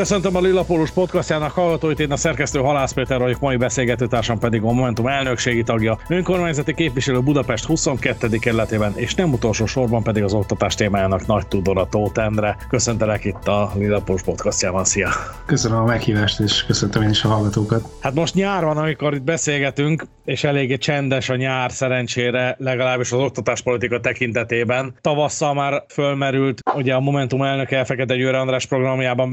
Köszöntöm a Lillapólus podcastjának hallgatóit, én a szerkesztő Halász Péter vagyok, mai beszélgetőtársam pedig a Momentum elnökségi tagja, önkormányzati képviselő Budapest 22. kerületében, és nem utolsó sorban pedig az oktatás témájának nagy tudora Tóth Endre. Köszöntelek itt a Lillapólus podcastjában, szia! Köszönöm a meghívást, és köszöntöm én is a hallgatókat. Hát most nyár van, amikor itt beszélgetünk, és eléggé csendes a nyár szerencsére, legalábbis az oktatáspolitika tekintetében. Tavasszal már fölmerült, ugye a Momentum elnöke Fekete Győr András programjában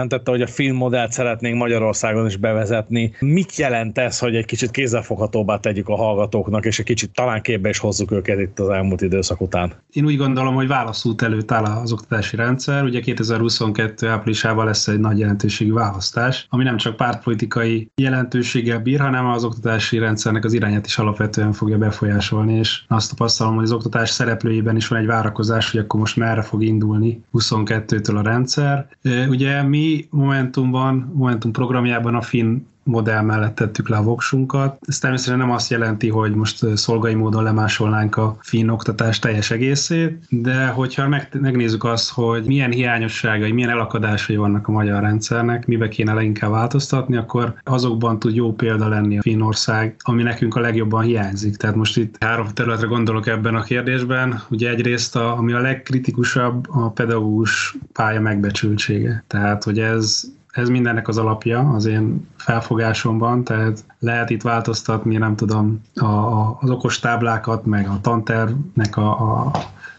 bejelentette, hogy a filmmodellt szeretnénk Magyarországon is bevezetni. Mit jelent ez, hogy egy kicsit kézzelfoghatóbbá tegyük a hallgatóknak, és egy kicsit talán képbe is hozzuk őket itt az elmúlt időszak után? Én úgy gondolom, hogy válaszút előtt áll az oktatási rendszer. Ugye 2022 áprilisában lesz egy nagy jelentőségű választás, ami nem csak pártpolitikai jelentőséggel bír, hanem az oktatási rendszernek az irányát is alapvetően fogja befolyásolni, és azt tapasztalom, hogy az oktatás szereplőiben is van egy várakozás, hogy akkor most merre fog indulni 22-től a rendszer. Ugye mi Momentumban, Momentum programjában a Finn modell mellett tettük le a voksunkat. Ez természetesen nem azt jelenti, hogy most szolgai módon lemásolnánk a finn oktatás teljes egészét, de hogyha megnézzük azt, hogy milyen hiányosságai, milyen elakadásai vannak a magyar rendszernek, mibe kéne leginkább változtatni, akkor azokban tud jó példa lenni a Finnország, ami nekünk a legjobban hiányzik. Tehát most itt három területre gondolok ebben a kérdésben. Ugye egyrészt, a, ami a legkritikusabb, a pedagógus pálya megbecsültsége. Tehát, hogy ez ez mindennek az alapja az én felfogásomban, tehát lehet itt változtatni, nem tudom, a, a, az okos táblákat, meg a tantervnek a, a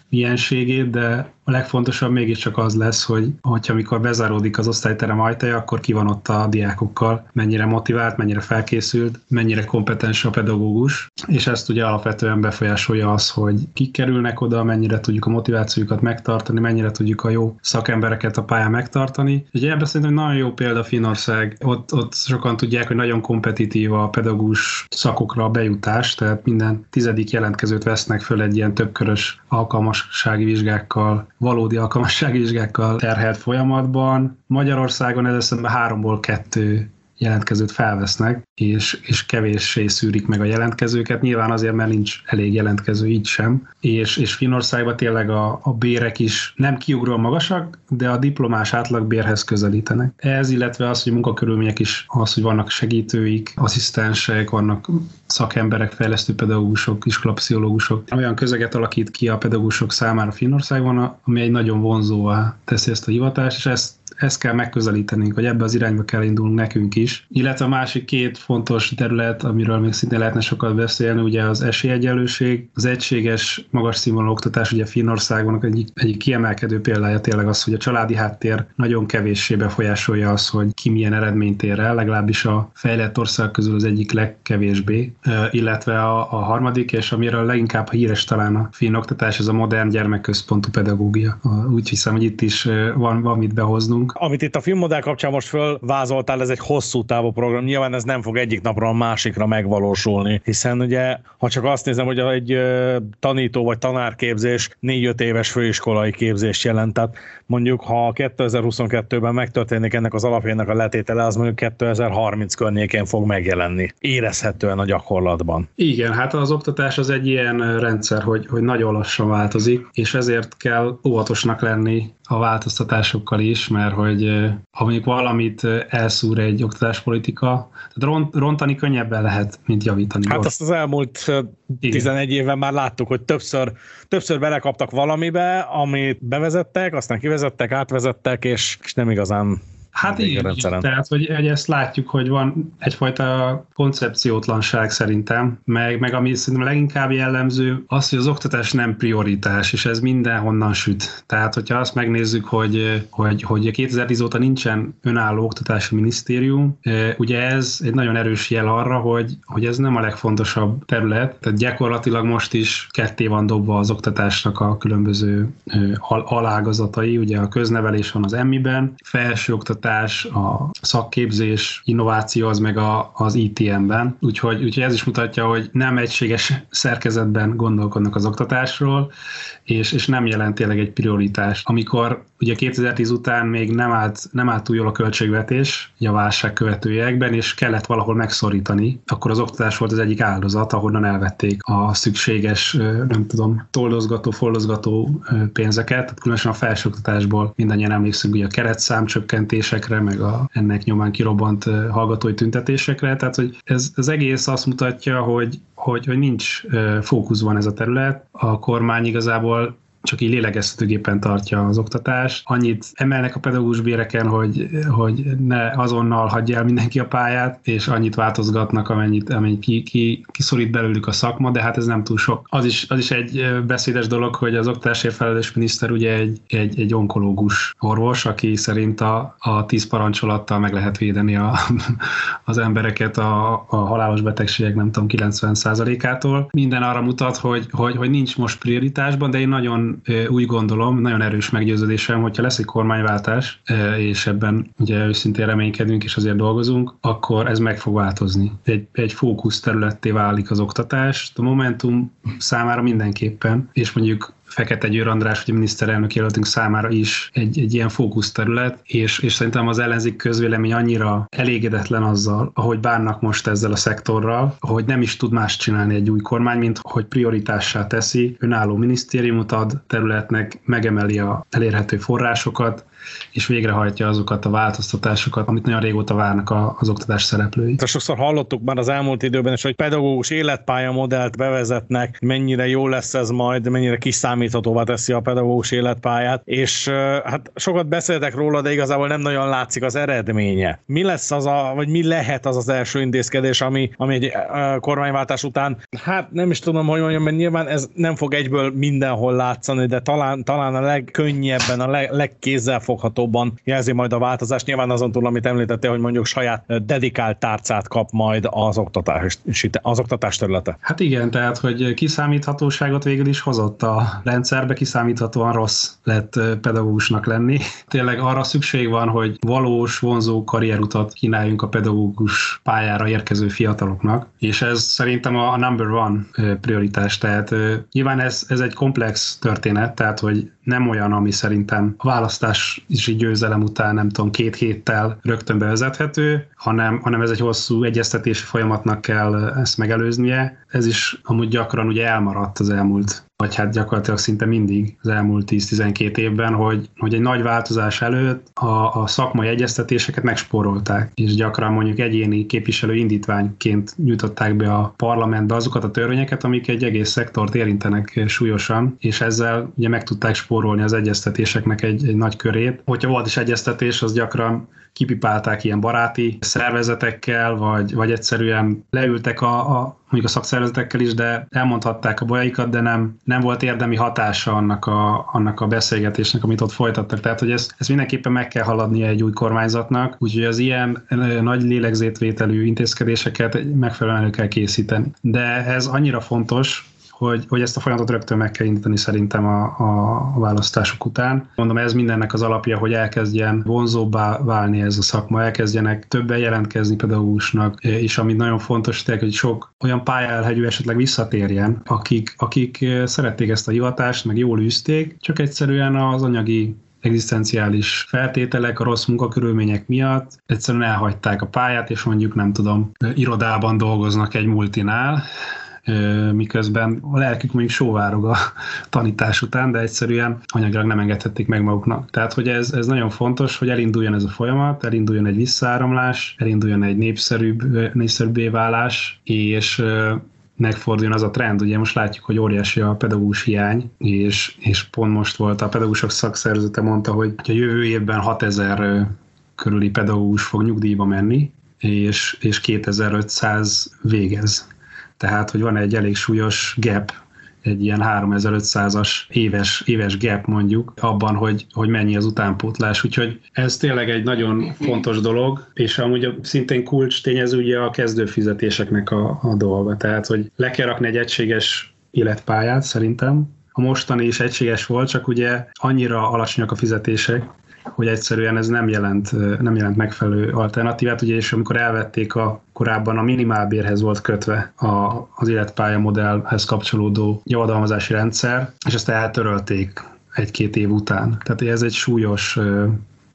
mienségét, de a legfontosabb mégiscsak az lesz, hogy hogyha amikor bezáródik az osztályterem ajtaja, akkor ki van ott a diákokkal, mennyire motivált, mennyire felkészült, mennyire kompetens a pedagógus, és ezt ugye alapvetően befolyásolja az, hogy kik kerülnek oda, mennyire tudjuk a motivációjukat megtartani, mennyire tudjuk a jó szakembereket a pályán megtartani. Ugye ebben szerintem nagyon jó példa Finország, ott, ott sokan tudják, hogy nagyon kompetitív a pedagógus szakokra a bejutás, tehát minden tizedik jelentkezőt vesznek föl egy ilyen többkörös alkalmassági vizsgákkal, valódi alkalmassági vizsgákkal terhelt folyamatban. Magyarországon ez eszembe háromból kettő jelentkezőt felvesznek, és, és kevéssé szűrik meg a jelentkezőket, nyilván azért, mert nincs elég jelentkező így sem, és, és Finországban tényleg a, a bérek is nem kiugról magasak, de a diplomás átlagbérhez közelítenek. Ez, illetve az, hogy munkakörülmények is, az, hogy vannak segítőik, asszisztensek, vannak szakemberek, fejlesztő pedagógusok, iskolapszichológusok, olyan közeget alakít ki a pedagógusok számára Finországban, ami egy nagyon vonzóvá teszi ezt a hivatást, és ezt ezt kell megközelítenünk, hogy ebbe az irányba kell indulnunk nekünk is. Illetve a másik két fontos terület, amiről még szintén lehetne sokat beszélni, ugye az esélyegyenlőség, az egységes magas színvonalú oktatás, ugye Finnországban egyik, egyik kiemelkedő példája tényleg az, hogy a családi háttér nagyon kevéssé befolyásolja az, hogy ki milyen eredményt ér el, legalábbis a fejlett ország közül az egyik legkevésbé, illetve a, a harmadik, és amiről leginkább híres talán a finn oktatás, ez a modern gyermekközpontú pedagógia. Úgy hiszem, hogy itt is van, van mit behoznunk, amit itt a filmmodell kapcsán most fölvázoltál, ez egy hosszú távú program. Nyilván ez nem fog egyik napra a másikra megvalósulni, hiszen ugye, ha csak azt nézem, hogy egy tanító vagy tanárképzés négy-öt éves főiskolai képzést jelent, tehát mondjuk ha 2022-ben megtörténik ennek az alapjának a letétele, az mondjuk 2030 környékén fog megjelenni. Érezhetően a gyakorlatban. Igen, hát az oktatás az egy ilyen rendszer, hogy, hogy nagyon lassan változik, és ezért kell óvatosnak lenni a változtatásokkal is, mert hogy ha mondjuk valamit elszúr egy oktatáspolitika, tehát ront, rontani könnyebben lehet, mint javítani. Hát azt az elmúlt Igen. 11 évben már láttuk, hogy többször, többször belekaptak valamibe, amit bevezettek, aztán kivezettek, átvezettek, és, és nem igazán Hát igen, tehát hogy, hogy ezt látjuk, hogy van egyfajta koncepciótlanság szerintem, meg, meg ami szerintem leginkább jellemző, az, hogy az oktatás nem prioritás, és ez mindenhonnan süt. Tehát, hogyha azt megnézzük, hogy, hogy, hogy 2010 óta nincsen önálló oktatási minisztérium, ugye ez egy nagyon erős jel arra, hogy, hogy ez nem a legfontosabb terület, tehát gyakorlatilag most is ketté van dobva az oktatásnak a különböző alágazatai, ugye a köznevelés van az emmiben, felső oktatás oktatás, a szakképzés, innováció az meg a, az ITM-ben. Úgyhogy, úgyhogy ez is mutatja, hogy nem egységes szerkezetben gondolkodnak az oktatásról, és, és nem jelent tényleg egy prioritás. Amikor ugye 2010 után még nem állt, nem állt túl jól a költségvetés a válság követőjekben, és kellett valahol megszorítani. Akkor az oktatás volt az egyik áldozat, ahonnan elvették a szükséges, nem tudom, toldozgató, foldozgató pénzeket, különösen a felsőoktatásból mindannyian emlékszünk ugye a keretszám csökkentésekre, meg a ennek nyomán kirobbant hallgatói tüntetésekre, tehát hogy ez az egész azt mutatja, hogy, hogy, hogy nincs fókuszban ez a terület. A kormány igazából csak így lélegeztetőgépen tartja az oktatást. Annyit emelnek a pedagógus béreken, hogy, hogy ne azonnal hagyja el mindenki a pályát, és annyit változgatnak, amennyit, amennyit ki, ki, kiszorít belőlük a szakma, de hát ez nem túl sok. Az is, az is egy beszédes dolog, hogy az oktatásért felelős miniszter ugye egy, egy, egy onkológus orvos, aki szerint a, a tíz parancsolattal meg lehet védeni a, az embereket a, a halálos betegségek nem tudom 90%-ától. Minden arra mutat, hogy, hogy, hogy nincs most prioritásban, de én nagyon úgy gondolom, nagyon erős meggyőződésem, hogyha lesz egy kormányváltás, és ebben ugye őszintén reménykedünk és azért dolgozunk, akkor ez meg fog változni. Egy, egy fókusz területté válik az oktatás, a Momentum számára mindenképpen, és mondjuk Fekete Győr András, ugye miniszterelnök jelöltünk számára is egy, egy ilyen fókuszterület, és, és szerintem az ellenzék közvélemény annyira elégedetlen azzal, ahogy bánnak most ezzel a szektorral, hogy nem is tud más csinálni egy új kormány, mint hogy prioritássá teszi, önálló minisztériumot ad területnek, megemeli a elérhető forrásokat, és végrehajtja azokat a változtatásokat, amit nagyon régóta várnak az oktatás szereplői. De sokszor hallottuk már az elmúlt időben is, hogy pedagógus életpálya modellt bevezetnek, mennyire jó lesz ez majd, mennyire kiszámíthatóvá teszi a pedagógus életpályát, és hát sokat beszéltek róla, de igazából nem nagyon látszik az eredménye. Mi lesz az a, vagy mi lehet az az első intézkedés, ami, ami egy kormányváltás után, hát nem is tudom, hogy mondjam, mert nyilván ez nem fog egyből mindenhol látszani, de talán, talán a legkönnyebben, a leg, legkézzelfoghatóbban jelzi majd a változást. Nyilván azon túl, amit említette, hogy mondjuk saját dedikált tárcát kap majd az oktatás, az oktatás területe. Hát igen, tehát, hogy kiszámíthatóságot végül is hozott a rendszerbe, kiszámíthatóan rossz lett pedagógusnak lenni. Tényleg arra szükség van, hogy valós, vonzó karrierutat kínáljunk a pedagógus pályára érkező fiataloknak, és ez szerintem a number one prioritás. Tehát nyilván ez, ez egy komplex történet, tehát hogy nem olyan, ami szerintem a választási győzelem után nem tudom, két héttel rögtön bevezethető, hanem, hanem ez egy hosszú egyeztetési folyamatnak kell ezt megelőznie. Ez is amúgy gyakran ugye elmaradt az elmúlt vagy hát gyakorlatilag szinte mindig az elmúlt 10-12 évben, hogy, hogy egy nagy változás előtt a, a szakmai egyeztetéseket megspórolták, és gyakran mondjuk egyéni képviselő indítványként nyújtották be a parlamentbe azokat a törvényeket, amik egy egész szektort érintenek súlyosan, és ezzel ugye meg tudták spórolni az egyeztetéseknek egy, egy nagy körét. Hogyha volt is egyeztetés, az gyakran kipipálták ilyen baráti szervezetekkel, vagy, vagy egyszerűen leültek a, a mondjuk a szakszervezetekkel is, de elmondhatták a bajaikat, de nem, nem volt érdemi hatása annak a, annak a beszélgetésnek, amit ott folytattak. Tehát, hogy ezt, ezt mindenképpen meg kell haladnia egy új kormányzatnak, úgyhogy az ilyen nagy lélegzétvételű intézkedéseket megfelelően elő kell készíteni. De ez annyira fontos, hogy, hogy ezt a folyamatot rögtön meg kell indítani szerintem a, a választások után. Mondom, ez mindennek az alapja, hogy elkezdjen vonzóbbá válni ez a szakma, elkezdjenek többen jelentkezni pedagógusnak, és ami nagyon fontos, tényleg, hogy sok olyan pályelhegyű esetleg visszatérjen, akik, akik szerették ezt a hivatást, meg jól űzték, csak egyszerűen az anyagi egzisztenciális feltételek, a rossz munkakörülmények miatt egyszerűen elhagyták a pályát, és mondjuk nem tudom, irodában dolgoznak egy multinál, miközben a lelkük mondjuk sóvárog a tanítás után, de egyszerűen anyagilag nem engedhették meg maguknak. Tehát, hogy ez, ez nagyon fontos, hogy elinduljon ez a folyamat, elinduljon egy visszaáramlás, elinduljon egy népszerűbb, népszerűbbé válás, és megforduljon az a trend. Ugye most látjuk, hogy óriási a pedagógus hiány, és, és pont most volt a pedagógusok szakszervezete mondta, hogy a jövő évben 6000 körüli pedagógus fog nyugdíjba menni, és, és 2500 végez. Tehát, hogy van egy elég súlyos gap, egy ilyen 3500-as éves, éves gap mondjuk abban, hogy, hogy mennyi az utánpótlás. Úgyhogy ez tényleg egy nagyon fontos dolog, és amúgy szintén kulcs tényező ugye a kezdőfizetéseknek a, a dolga. Tehát, hogy le kell rakni egy egységes életpályát szerintem, a mostani is egységes volt, csak ugye annyira alacsonyak a fizetések, hogy egyszerűen ez nem jelent, nem jelent megfelelő alternatívát, ugye, és amikor elvették a korábban a minimálbérhez volt kötve a, az életpálya modellhez kapcsolódó javadalmazási rendszer, és ezt eltörölték egy-két év után. Tehát ez egy súlyos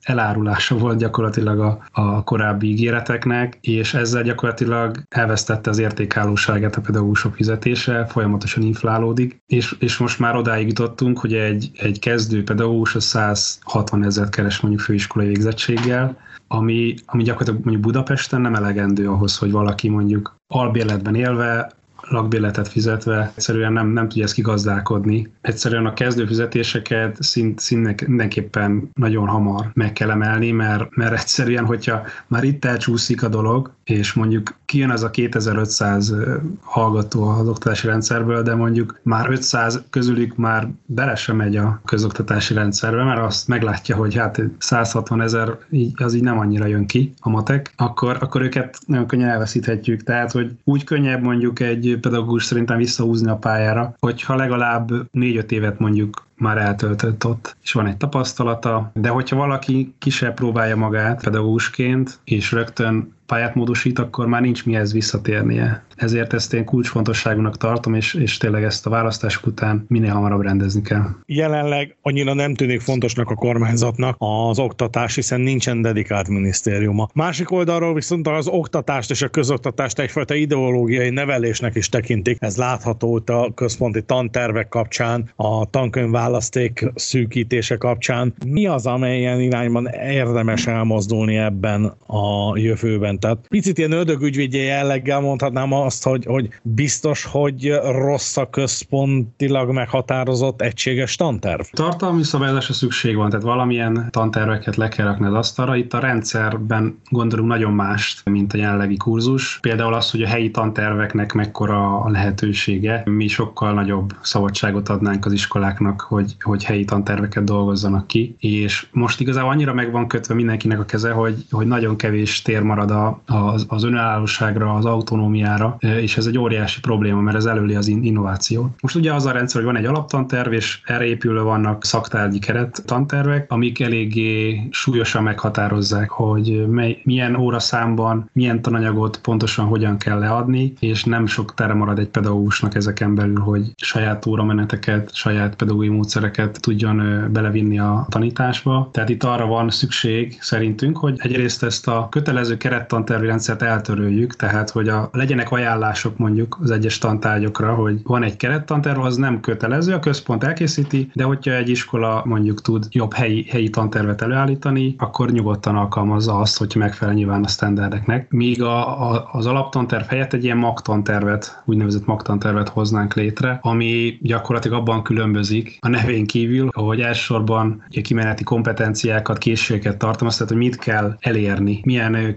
elárulása volt gyakorlatilag a, a korábbi ígéreteknek, és ezzel gyakorlatilag elvesztette az értékállóságát a pedagógusok fizetése, folyamatosan inflálódik, és, és most már odáig jutottunk, hogy egy, egy kezdő pedagógus a 160 ezer keres mondjuk főiskolai végzettséggel, ami, ami gyakorlatilag mondjuk Budapesten nem elegendő ahhoz, hogy valaki mondjuk albérletben élve lakbérletet fizetve egyszerűen nem, nem tudja ezt kigazdálkodni. Egyszerűen a kezdőfizetéseket szint, szint mindenképpen nagyon hamar meg kell emelni, mert, mert egyszerűen, hogyha már itt elcsúszik a dolog, és mondjuk kijön az a 2500 hallgató az oktatási rendszerből, de mondjuk már 500 közülük már bele sem megy a közoktatási rendszerbe, mert azt meglátja, hogy hát 160 ezer az így nem annyira jön ki a matek, akkor, akkor őket nagyon könnyen elveszíthetjük. Tehát, hogy úgy könnyebb mondjuk egy pedagógus szerintem visszahúzni a pályára, hogyha legalább négy-öt évet mondjuk már eltöltött ott, és van egy tapasztalata, de hogyha valaki kisebb próbálja magát pedagógusként, és rögtön pályát módosít, akkor már nincs mihez visszatérnie. Ezért ezt én kulcsfontosságúnak tartom, és, és tényleg ezt a választások után minél hamarabb rendezni kell. Jelenleg annyira nem tűnik fontosnak a kormányzatnak az oktatás, hiszen nincsen dedikált minisztériuma. Másik oldalról viszont az oktatást és a közoktatást egyfajta ideológiai nevelésnek is tekintik. Ez látható a központi tantervek kapcsán, a tankönyv választék szűkítése kapcsán. Mi az, amelyen irányban érdemes elmozdulni ebben a jövőben? Tehát picit ilyen ördögügyvédje jelleggel mondhatnám azt, hogy, hogy biztos, hogy rossz a központilag meghatározott egységes tanterv. Tartalmi szabályozásra szükség van, tehát valamilyen tanterveket le kell rakni az asztalra. Itt a rendszerben gondolunk nagyon mást, mint a jelenlegi kurzus. Például az, hogy a helyi tanterveknek mekkora a lehetősége. Mi sokkal nagyobb szabadságot adnánk az iskoláknak, hogy, hogy helyi tanterveket dolgozzanak ki, és most igazából annyira meg van kötve mindenkinek a keze, hogy, hogy nagyon kevés tér marad a, az, az önállóságra, az autonómiára, és ez egy óriási probléma, mert ez előli az innovációt. Most ugye az a rendszer, hogy van egy alaptanterv, és erre épülve vannak szaktárgyi keret tantervek, amik eléggé súlyosan meghatározzák, hogy mely, milyen óraszámban, milyen tananyagot pontosan hogyan kell leadni, és nem sok tere marad egy pedagógusnak ezeken belül, hogy saját órameneteket, saját pedagógiai módszereket tudjon belevinni a tanításba. Tehát itt arra van szükség szerintünk, hogy egyrészt ezt a kötelező kerettantervi rendszert eltöröljük, tehát hogy a, legyenek ajánlások mondjuk az egyes tantárgyokra, hogy van egy kerettanterv, az nem kötelező, a központ elkészíti, de hogyha egy iskola mondjuk tud jobb helyi, helyi tantervet előállítani, akkor nyugodtan alkalmazza azt, hogy megfelel nyilván a standardeknek. Míg a, a, az alaptanterv helyett egy ilyen magtantervet, úgynevezett magtantervet hoznánk létre, ami gyakorlatilag abban különbözik a nevén kívül, hogy elsősorban kimeneti kompetenciákat, készségeket tartalmaz, tehát hogy mit kell elérni, milyen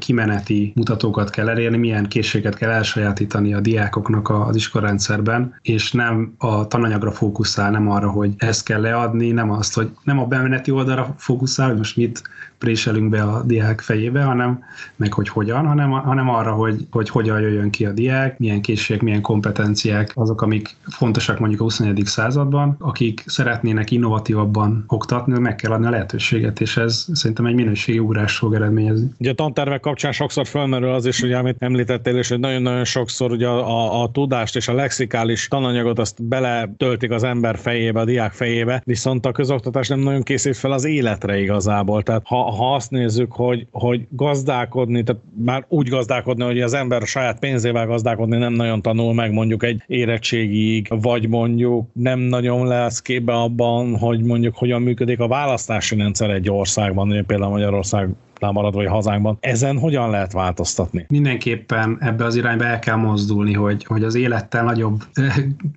kimeneti mutatókat kell elérni, milyen készséget kell elsajátítani a diákoknak az iskolarendszerben, és nem a tananyagra fókuszál, nem arra, hogy ezt kell leadni, nem azt, hogy nem a bemeneti oldalra fókuszál, hogy most mit préselünk be a diák fejébe, hanem meg hogy hogyan, hanem, hanem arra, hogy, hogy hogyan jöjjön ki a diák, milyen készségek, milyen kompetenciák azok, amik fontosak mondjuk a 21. században, akik szeretnének innovatívabban oktatni, meg kell adni a lehetőséget, és ez szerintem egy minőségi ugrás fog eredményezni. Ugye a tantervek kapcsán sokszor felmerül az is, hogy amit említettél, és hogy nagyon-nagyon sokszor ugye a, a, a tudást és a lexikális tananyagot azt beletöltik az ember fejébe, a diák fejébe, viszont a közoktatás nem nagyon készít fel az életre igazából. Tehát ha, ha azt nézzük, hogy, hogy gazdálkodni, tehát már úgy gazdálkodni, hogy az ember saját pénzével gazdálkodni nem nagyon tanul meg mondjuk egy érettségig, vagy mondjuk nem nagyon lesz képbe abban, hogy mondjuk hogyan működik a választási rendszer egy országban, például Magyarország marad, vagy hazánkban. Ezen hogyan lehet változtatni? Mindenképpen ebbe az irányba el kell mozdulni, hogy, hogy az élettel nagyobb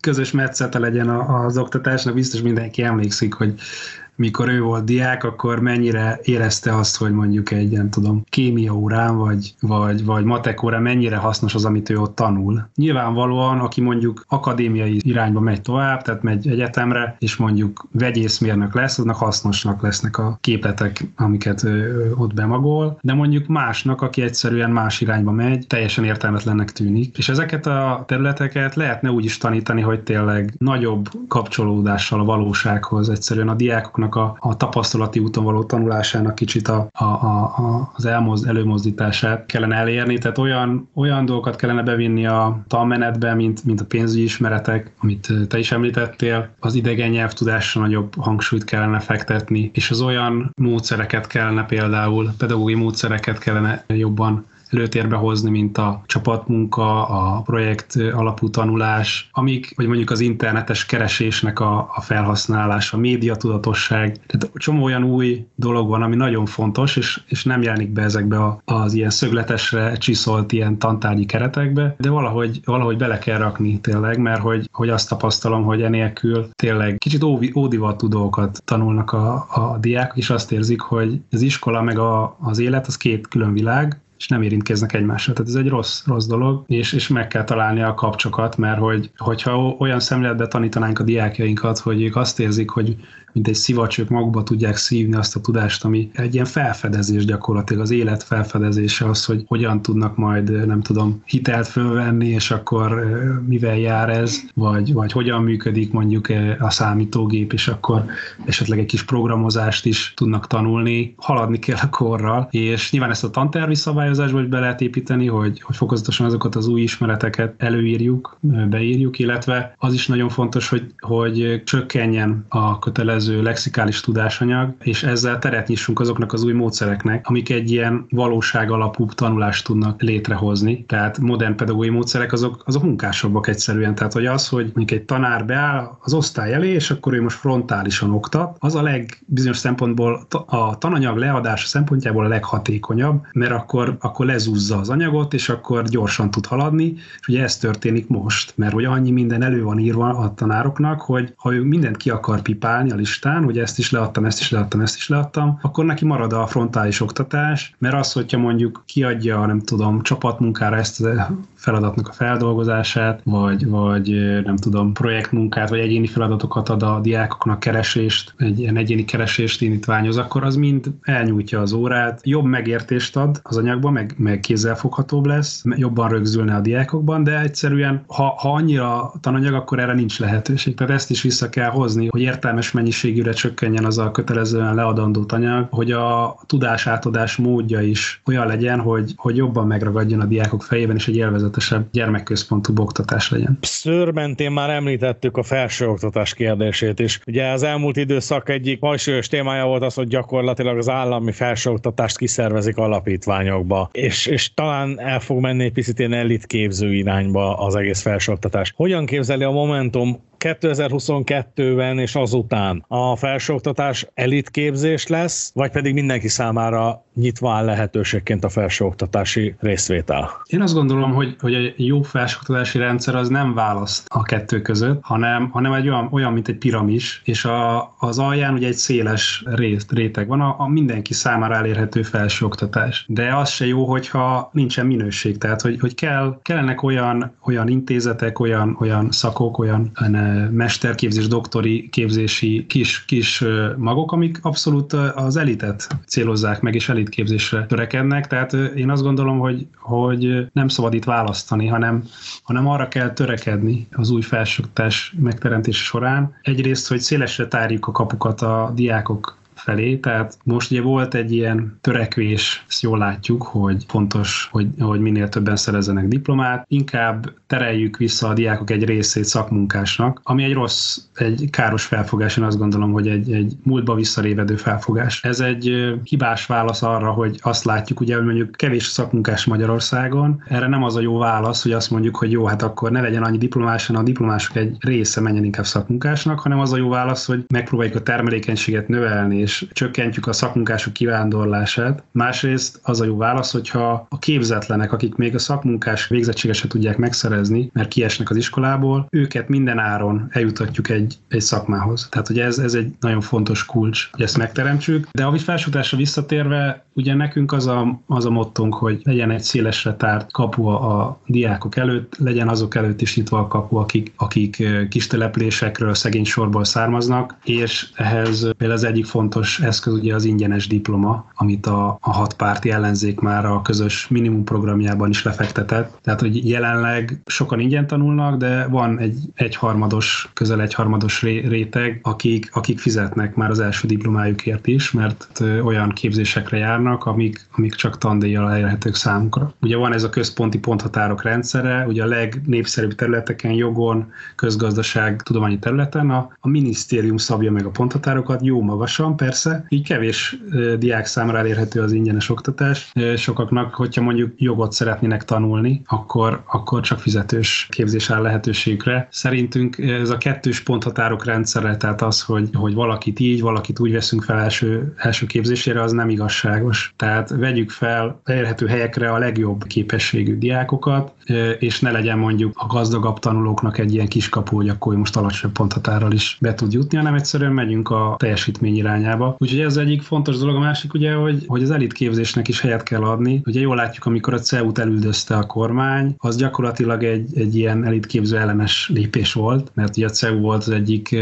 közös metszete legyen az oktatásnak. Biztos mindenki emlékszik, hogy mikor ő volt diák, akkor mennyire érezte azt, hogy mondjuk egy, nem tudom, kémia órán, vagy, vagy, vagy matek órán mennyire hasznos az, amit ő ott tanul. Nyilvánvalóan, aki mondjuk akadémiai irányba megy tovább, tehát megy egyetemre, és mondjuk vegyészmérnök lesz, aznak hasznosnak lesznek a képletek, amiket ott remagol, de mondjuk másnak, aki egyszerűen más irányba megy, teljesen értelmetlennek tűnik. És ezeket a területeket lehetne úgy is tanítani, hogy tényleg nagyobb kapcsolódással a valósághoz, egyszerűen a diákoknak a, a tapasztalati úton való tanulásának kicsit a, a, a, az elmozd, előmozdítását kellene elérni, tehát olyan, olyan dolgokat kellene bevinni a tanmenetbe, mint, mint a pénzügyi ismeretek, amit te is említettél, az idegen nyelvtudásra nagyobb hangsúlyt kellene fektetni, és az olyan módszereket kellene például, pedagógiai módszereket kellene jobban előtérbe hozni, mint a csapatmunka, a projekt alapú tanulás, amik, vagy mondjuk az internetes keresésnek a, a felhasználása, a médiatudatosság. Tehát csomó olyan új dolog van, ami nagyon fontos, és, és nem jelenik be ezekbe a, az ilyen szögletesre csiszolt ilyen tantárgyi keretekbe, de valahogy, valahogy bele kell rakni tényleg, mert hogy, hogy azt tapasztalom, hogy enélkül tényleg kicsit óvi, ódivatú dolgokat tanulnak a, a diákok, és azt érzik, hogy az iskola meg a, az élet az két külön világ, és nem érintkeznek egymással. Tehát ez egy rossz, rossz dolog, és, és meg kell találni a kapcsokat, mert hogy, hogyha olyan szemléletbe tanítanánk a diákjainkat, hogy ők azt érzik, hogy mint egy szivacs, ők magukba tudják szívni azt a tudást, ami egy ilyen felfedezés gyakorlatilag, az élet felfedezése az, hogy hogyan tudnak majd, nem tudom, hitelt fölvenni, és akkor mivel jár ez, vagy, vagy hogyan működik mondjuk a számítógép, és akkor esetleg egy kis programozást is tudnak tanulni, haladni kell a korral, és nyilván ezt a tantervi szabályozásba is be lehet építeni, hogy, hogy fokozatosan azokat az új ismereteket előírjuk, beírjuk, illetve az is nagyon fontos, hogy, hogy csökkenjen a kötelező lexikális tudásanyag, és ezzel teret nyissunk azoknak az új módszereknek, amik egy ilyen valóság alapú tanulást tudnak létrehozni. Tehát modern pedagógiai módszerek azok, azok munkásabbak egyszerűen. Tehát, hogy az, hogy mondjuk egy tanár beáll az osztály elé, és akkor ő most frontálisan oktat, az a legbizonyos szempontból a tananyag leadása szempontjából a leghatékonyabb, mert akkor, akkor lezúzza az anyagot, és akkor gyorsan tud haladni, és ugye ez történik most, mert hogy annyi minden elő van írva a tanároknak, hogy ha ő mindent ki akar pipálni a listán, hogy ezt is leadtam, ezt is leadtam, ezt is leadtam, akkor neki marad a frontális oktatás, mert az, hogyha mondjuk kiadja, nem tudom, csapatmunkára ezt a feladatnak a feldolgozását, vagy, vagy nem tudom, projektmunkát, vagy egyéni feladatokat ad a diákoknak keresést, egy ilyen egyéni keresést indítványoz, akkor az mind elnyújtja az órát, jobb megértést ad az anyagban, meg, meg kézzelfoghatóbb lesz, jobban rögzülne a diákokban, de egyszerűen, ha, ha annyira tananyag, akkor erre nincs lehetőség. Tehát ezt is vissza kell hozni, hogy értelmes mennyiségűre csökkenjen az a kötelezően leadandó tanyag, hogy a tudás átadás módja is olyan legyen, hogy, hogy jobban megragadjon a diákok fejében, és egy élvezetesebb gyermekközpontú oktatás legyen. Szőrmentén már említettük a felsőoktatás kérdését is. Ugye az elmúlt időszak egyik hangsúlyos témája volt az, hogy gyakorlatilag az állami felsőoktatást kiszervezik alapítványokba, és, és talán el fog menni egy picit ilyen elitképző irányba az egész felsőoktatás. Hogyan képzeli a Momentum 2022-ben és azután a felsőoktatás elitképzés lesz, vagy pedig mindenki számára nyitva áll lehetőségként a felsőoktatási részvétel? Én azt gondolom, hogy, hogy egy jó felsőoktatási rendszer az nem választ a kettő között, hanem, hanem egy olyan, olyan mint egy piramis, és a, az alján ugye egy széles részt, réteg van, a, a mindenki számára elérhető felsőoktatás. De az se jó, hogyha nincsen minőség, tehát hogy, hogy kell, kellenek olyan, olyan intézetek, olyan, olyan szakok, olyan mesterképzés, doktori képzési kis, kis magok, amik abszolút az elitet célozzák meg, és elitképzésre törekednek, tehát én azt gondolom, hogy, hogy nem szabad itt választani, hanem, hanem arra kell törekedni az új felsőoktatás megteremtése során. Egyrészt, hogy szélesre tárjuk a kapukat a diákok felé, tehát most ugye volt egy ilyen törekvés, ezt jól látjuk, hogy fontos, hogy, hogy minél többen szerezzenek diplomát, inkább tereljük vissza a diákok egy részét szakmunkásnak, ami egy rossz, egy káros felfogás, én azt gondolom, hogy egy, egy múltba visszarévedő felfogás. Ez egy hibás válasz arra, hogy azt látjuk, ugye, hogy mondjuk kevés szakmunkás Magyarországon, erre nem az a jó válasz, hogy azt mondjuk, hogy jó, hát akkor ne legyen annyi diplomás, hanem a diplomások egy része menjen inkább szakmunkásnak, hanem az a jó válasz, hogy megpróbáljuk a termelékenységet növelni, és és csökkentjük a szakmunkások kivándorlását. Másrészt az a jó válasz, hogyha a képzetlenek, akik még a szakmunkás végzettséget se tudják megszerezni, mert kiesnek az iskolából, őket minden áron eljutatjuk egy, egy szakmához. Tehát, hogy ez, ez egy nagyon fontos kulcs, hogy ezt megteremtsük. De a felsőtásra visszatérve, ugye nekünk az a, az a mottunk, hogy legyen egy szélesre tárt kapu a diákok előtt, legyen azok előtt is nyitva a kapu, akik, akik kis településekről, szegény sorból származnak, és ehhez például az egyik fontos fontos eszköz ugye az ingyenes diploma, amit a, a hat párti ellenzék már a közös minimum programjában is lefektetett. Tehát, hogy jelenleg sokan ingyen tanulnak, de van egy egyharmados, közel egyharmados réteg, akik, akik fizetnek már az első diplomájukért is, mert olyan képzésekre járnak, amik, amik csak tandíjjal elérhetők számukra. Ugye van ez a központi ponthatárok rendszere, ugye a legnépszerűbb területeken, jogon, közgazdaság, tudományi területen a, a minisztérium szabja meg a ponthatárokat, jó magasan persze, így kevés diák számára elérhető az ingyenes oktatás. Sokaknak, hogyha mondjuk jogot szeretnének tanulni, akkor, akkor csak fizetős képzés áll lehetőségükre. Szerintünk ez a kettős ponthatárok rendszere, tehát az, hogy, hogy valakit így, valakit úgy veszünk fel első, első képzésére, az nem igazságos. Tehát vegyük fel elérhető helyekre a legjobb képességű diákokat, és ne legyen mondjuk a gazdagabb tanulóknak egy ilyen kiskapu, hogy akkor most alacsony ponthatárral is be tud jutni, hanem egyszerűen megyünk a teljesítmény irányába. Úgyhogy ez egyik fontos dolog. A másik ugye, hogy, hogy az elitképzésnek is helyet kell adni. Ugye jól látjuk, amikor a CEU-t elüldözte a kormány, az gyakorlatilag egy, egy ilyen elitképző ellenes lépés volt, mert ugye a CEU volt az egyik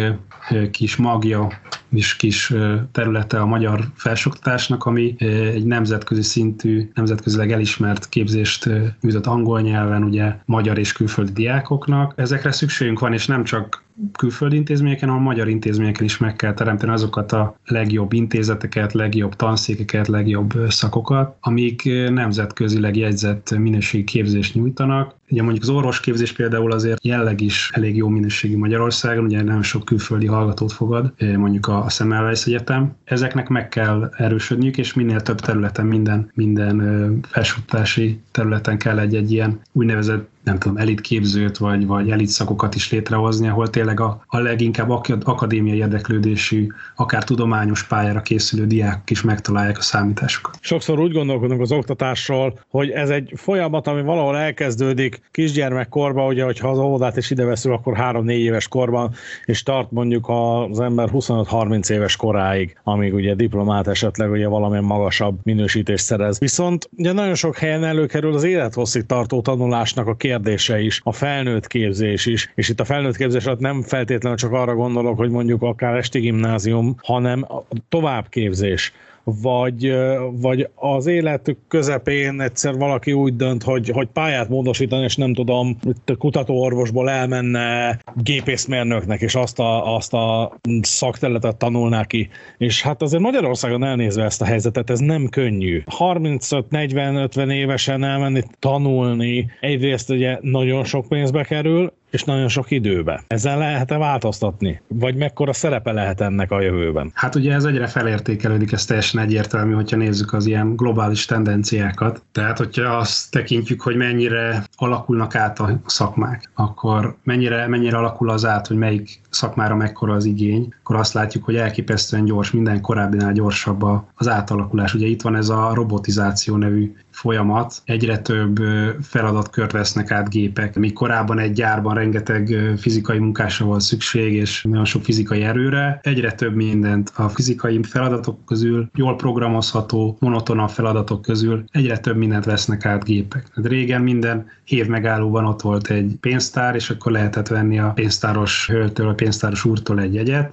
kis magja és kis területe a magyar felsőoktatásnak, ami egy nemzetközi szintű, nemzetközileg elismert képzést nyújtott angol nyelven, ugye magyar és külföldi diákoknak. Ezekre szükségünk van, és nem csak külföldi intézményeken, hanem a magyar intézményeken is meg kell teremteni azokat a legjobb intézeteket, legjobb tanszékeket, legjobb szakokat, amik nemzetközileg jegyzett minőségi képzést nyújtanak. Ugye mondjuk az orvosképzés például azért jelleg is elég jó minőségű Magyarországon, ugye nem sok külföldi hallgatót fogad, mondjuk a Semmelweis Egyetem. Ezeknek meg kell erősödniük, és minél több területen, minden, minden felsőoktatási területen kell egy, egy ilyen úgynevezett nem tudom, elitképzőt vagy, vagy elit szakokat is létrehozni, ahol tényleg a, a leginkább akadémiai érdeklődésű, akár tudományos pályára készülő diákok is megtalálják a számításokat. Sokszor úgy gondolkodunk az oktatásról, hogy ez egy folyamat, ami valahol elkezdődik kisgyermekkorban, ugye, hogyha az óvodát is ide veszünk, akkor 3-4 éves korban, és tart mondjuk az ember 25-30 éves koráig, amíg ugye diplomát esetleg ugye valamilyen magasabb minősítést szerez. Viszont ugye nagyon sok helyen előkerül az élethosszig tartó tanulásnak a kérdése is, a felnőtt képzés is, és itt a felnőtt képzés alatt nem feltétlenül csak arra gondolok, hogy mondjuk akár esti gimnázium, hanem a továbbképzés vagy, vagy az életük közepén egyszer valaki úgy dönt, hogy, hogy pályát módosítani, és nem tudom, kutatóorvosból elmenne gépészmérnöknek, és azt a, azt a szakterületet tanulná ki. És hát azért Magyarországon elnézve ezt a helyzetet, ez nem könnyű. 35-40-50 évesen elmenni tanulni, egyrészt ugye nagyon sok pénzbe kerül, és nagyon sok időbe. Ezzel lehet-e változtatni? Vagy mekkora szerepe lehet ennek a jövőben? Hát ugye ez egyre felértékelődik, ez teljesen egyértelmű, hogyha nézzük az ilyen globális tendenciákat. Tehát, hogyha azt tekintjük, hogy mennyire alakulnak át a szakmák, akkor mennyire, mennyire alakul az át, hogy melyik szakmára mekkora az igény, akkor azt látjuk, hogy elképesztően gyors, minden korábbinál gyorsabb az átalakulás. Ugye itt van ez a robotizáció nevű folyamat, egyre több feladatkört vesznek át gépek. Míg korábban egy gyárban rengeteg fizikai munkásra volt szükség, és nagyon sok fizikai erőre, egyre több mindent a fizikai feladatok közül, jól programozható, monotonabb feladatok közül egyre több mindent vesznek át gépek. Hát régen minden hév megállóban ott volt egy pénztár, és akkor lehetett venni a pénztáros hölgytől, a pénztáros úrtól egy jegyet,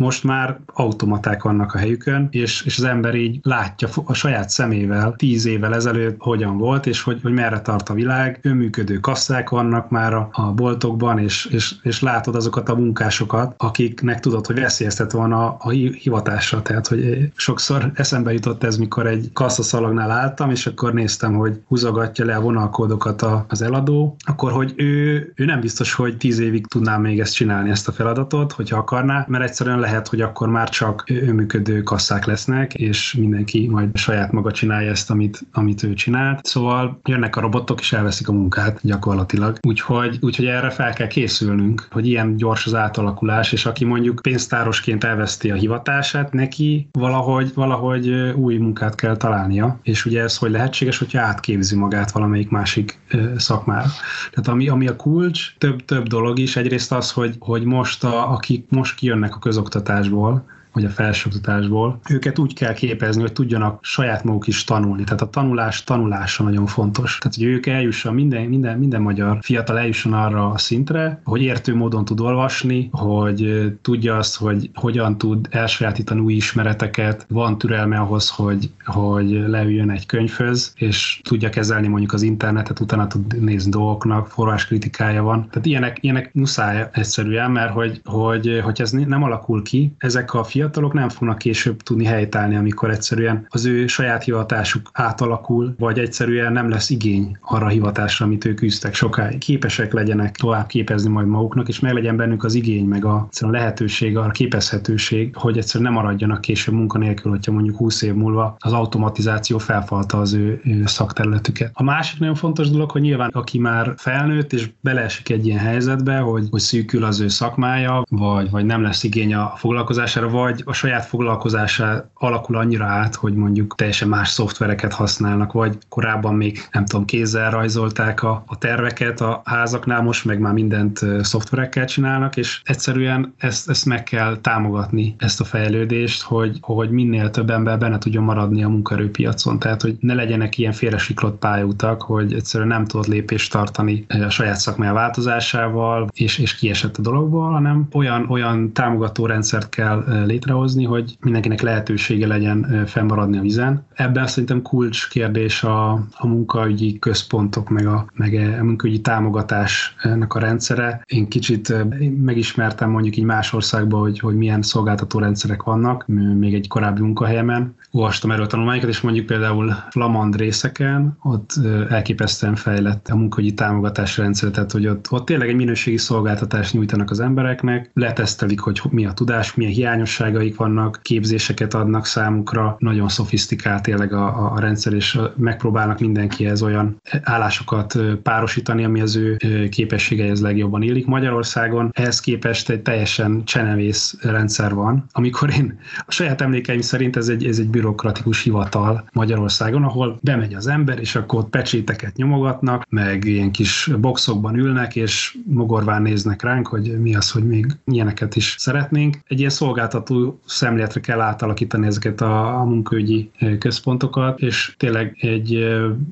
most már automaták vannak a helyükön, és, és az ember így látja a saját szemével tíz évvel ezelőtt hogyan volt, és hogy, hogy merre tart a világ. Önműködő kasszák vannak már a, a boltokban, és, és, és látod azokat a munkásokat, akiknek tudod, hogy veszélyeztet van a, a hivatása. Tehát, hogy sokszor eszembe jutott ez, mikor egy kasszaszalagnál álltam, és akkor néztem, hogy húzogatja le a vonalkódokat az eladó, akkor, hogy ő, ő nem biztos, hogy tíz évig tudná még ezt csinálni, ezt a feladatot, hogyha akarná, mert egyszerűen lehet lehet, hogy akkor már csak önműködő kasszák lesznek, és mindenki majd saját maga csinálja ezt, amit, amit ő csinált. Szóval jönnek a robotok, és elveszik a munkát gyakorlatilag. Úgyhogy, úgyhogy erre fel kell készülnünk, hogy ilyen gyors az átalakulás, és aki mondjuk pénztárosként elveszti a hivatását, neki valahogy, valahogy új munkát kell találnia, és ugye ez hogy lehetséges, hogyha átképzi magát valamelyik másik szakmára. Tehát ami, ami a kulcs, több, több dolog is. Egyrészt az, hogy, hogy most a, akik most kijönnek a közoktatásból, vagy a felsőoktatásból. Őket úgy kell képezni, hogy tudjanak saját maguk is tanulni. Tehát a tanulás tanulása nagyon fontos. Tehát, hogy ők eljusson, minden, minden, minden magyar fiatal eljusson arra a szintre, hogy értő módon tud olvasni, hogy tudja azt, hogy hogyan tud elsajátítani új ismereteket, van türelme ahhoz, hogy, hogy leüljön egy könyvhöz, és tudja kezelni mondjuk az internetet, utána tud nézni dolgoknak, forrás kritikája van. Tehát ilyenek, ilyenek muszáj egyszerűen, mert hogy, hogy, hogy ez nem alakul ki, ezek a fiatalok nem fognak később tudni helytállni, amikor egyszerűen az ő saját hivatásuk átalakul, vagy egyszerűen nem lesz igény arra a hivatásra, amit ők üztek sokáig. Képesek legyenek tovább képezni majd maguknak, és meg legyen bennük az igény, meg a, a lehetőség, a képezhetőség, hogy egyszerűen nem maradjanak később munkanélkül, hogyha mondjuk 20 év múlva az automatizáció felfalta az ő, ő szakterületüket. A másik nagyon fontos dolog, hogy nyilván aki már felnőtt és beleesik egy ilyen helyzetbe, hogy, hogy szűkül az ő szakmája, vagy, vagy nem lesz igény a foglalkozására, vagy a saját foglalkozása alakul annyira át, hogy mondjuk teljesen más szoftvereket használnak, vagy korábban még nem tudom, kézzel rajzolták a, a terveket a házaknál, most meg már mindent szoftverekkel csinálnak, és egyszerűen ezt, ezt meg kell támogatni, ezt a fejlődést, hogy, hogy minél több ember benne tudjon maradni a munkaerőpiacon. Tehát, hogy ne legyenek ilyen félresiklott pályautak, hogy egyszerűen nem tudod lépést tartani a saját szakmája változásával, és, és kiesett a dologból, hanem olyan, olyan támogató rendszert kell létrehozni, hogy mindenkinek lehetősége legyen fennmaradni a vizen. Ebben szerintem kulcs kérdés a, a munkaügyi központok, meg a, meg a munkaügyi támogatásnak a rendszere. Én kicsit megismertem mondjuk így más országban, hogy, hogy milyen szolgáltató rendszerek vannak, még egy korábbi munkahelyemen. Olvastam erről tanulmányokat, és mondjuk például Flamand részeken ott elképesztően fejlett a munkaügyi támogatás rendszer, tehát hogy ott, ott tényleg egy minőségi szolgáltatást nyújtanak az embereknek, letesztelik, hogy mi a tudás, milyen hiányosságaik vannak, képzéseket adnak számukra, nagyon szofisztikált tényleg a, a rendszer, és megpróbálnak mindenkihez olyan állásokat párosítani, ami az ő képességeihez legjobban illik. Magyarországon ehhez képest egy teljesen csenevész rendszer van. Amikor én a saját emlékeim szerint ez egy, ez egy bürokratikus hivatal Magyarországon, ahol bemegy az ember, és akkor ott pecséteket nyomogatnak, meg ilyen kis boxokban ülnek, és mogorván néznek ránk, hogy mi az, hogy még ilyeneket is szeretnénk. Egy ilyen szolgáltató szemléletre kell átalakítani ezeket a, munkaügyi központokat, és tényleg egy,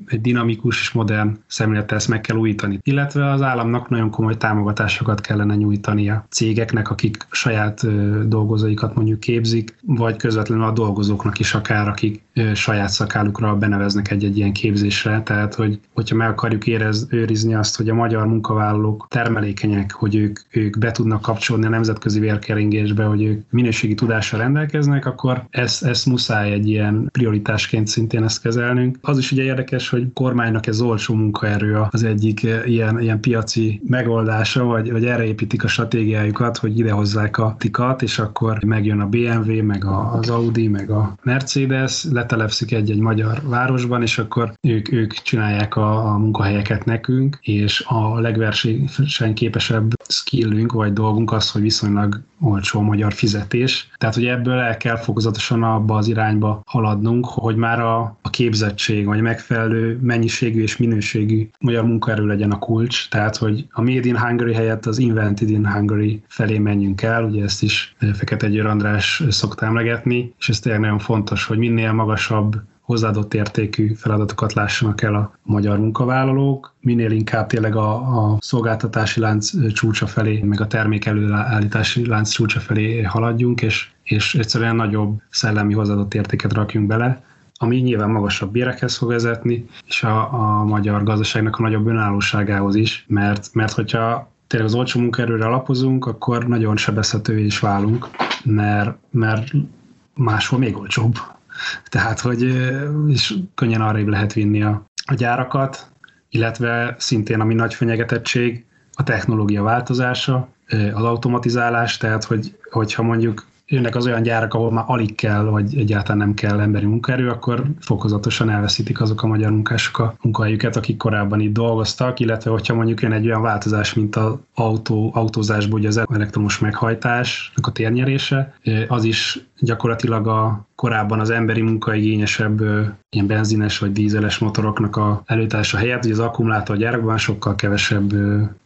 egy dinamikus és modern szemléletre ezt meg kell újítani. Illetve az államnak nagyon komoly támogatásokat kellene nyújtani a cégeknek, akik saját dolgozóikat mondjuk képzik, vagy közvetlenül a dolgozóknak is akár, akik saját szakálukra beneveznek egy-egy ilyen képzésre. Tehát, hogy, hogyha meg akarjuk érez, őrizni azt, hogy a magyar munkavállalók termelékenyek, hogy ők, ők be tudnak kapcsolni a nemzetközi vérkeringésbe, hogy ők minőségi tudással rendelkeznek, akkor ezt, ezt muszáj egy ilyen prioritásként szintén ezt kezelnünk. Az is ugye érdekes, hogy kormánynak ez olcsó munkaerő az egyik ilyen, ilyen piaci megoldása, vagy, vagy erre építik a stratégiájukat, hogy idehozzák a tikat, és akkor megjön a BMW, meg a, az Audi, meg a Mercedes, letelepszik egy-egy magyar városban, és akkor ők, ők csinálják a, a munkahelyeket nekünk, és a legversenyképesebb skillünk vagy dolgunk az, hogy viszonylag olcsó magyar fizetés. Tehát, hogy ebből el kell fokozatosan abba az irányba haladnunk, hogy már a, a képzettség, vagy megfelelő mennyiségű és minőségű magyar munkaerő legyen a kulcs. Tehát, hogy a Made in Hungary helyett az Invented in Hungary felé menjünk el, ugye ezt is Fekete Győr András szokta emlegetni, és ez tényleg nagyon fontos, hogy minél magasabb hozzáadott értékű feladatokat lássanak el a magyar munkavállalók, minél inkább tényleg a, a szolgáltatási lánc csúcsa felé, meg a termék előállítási lánc csúcsa felé haladjunk, és, és egyszerűen nagyobb szellemi hozzáadott értéket rakjunk bele, ami nyilván magasabb bérekhez fog vezetni, és a, a magyar gazdaságnak a nagyobb önállóságához is, mert, mert hogyha tényleg az olcsó munkaerőre alapozunk, akkor nagyon sebezhetővé is válunk, mert, mert máshol még olcsóbb. Tehát, hogy és könnyen arrébb lehet vinni a, a gyárakat, illetve szintén ami nagy fenyegetettség, a technológia változása, az automatizálás, tehát hogy, hogyha mondjuk jönnek az olyan gyárak, ahol már alig kell, vagy egyáltalán nem kell emberi munkaerő, akkor fokozatosan elveszítik azok a magyar munkások a munkahelyüket, akik korábban itt dolgoztak, illetve hogyha mondjuk jön egy olyan változás, mint az autó, autózásból, ugye az elektromos meghajtásnak a térnyerése, az is gyakorlatilag a korábban az emberi munkaigényesebb ilyen benzines vagy dízeles motoroknak a előítása helyett, hogy az akkumulátorgyárakban sokkal kevesebb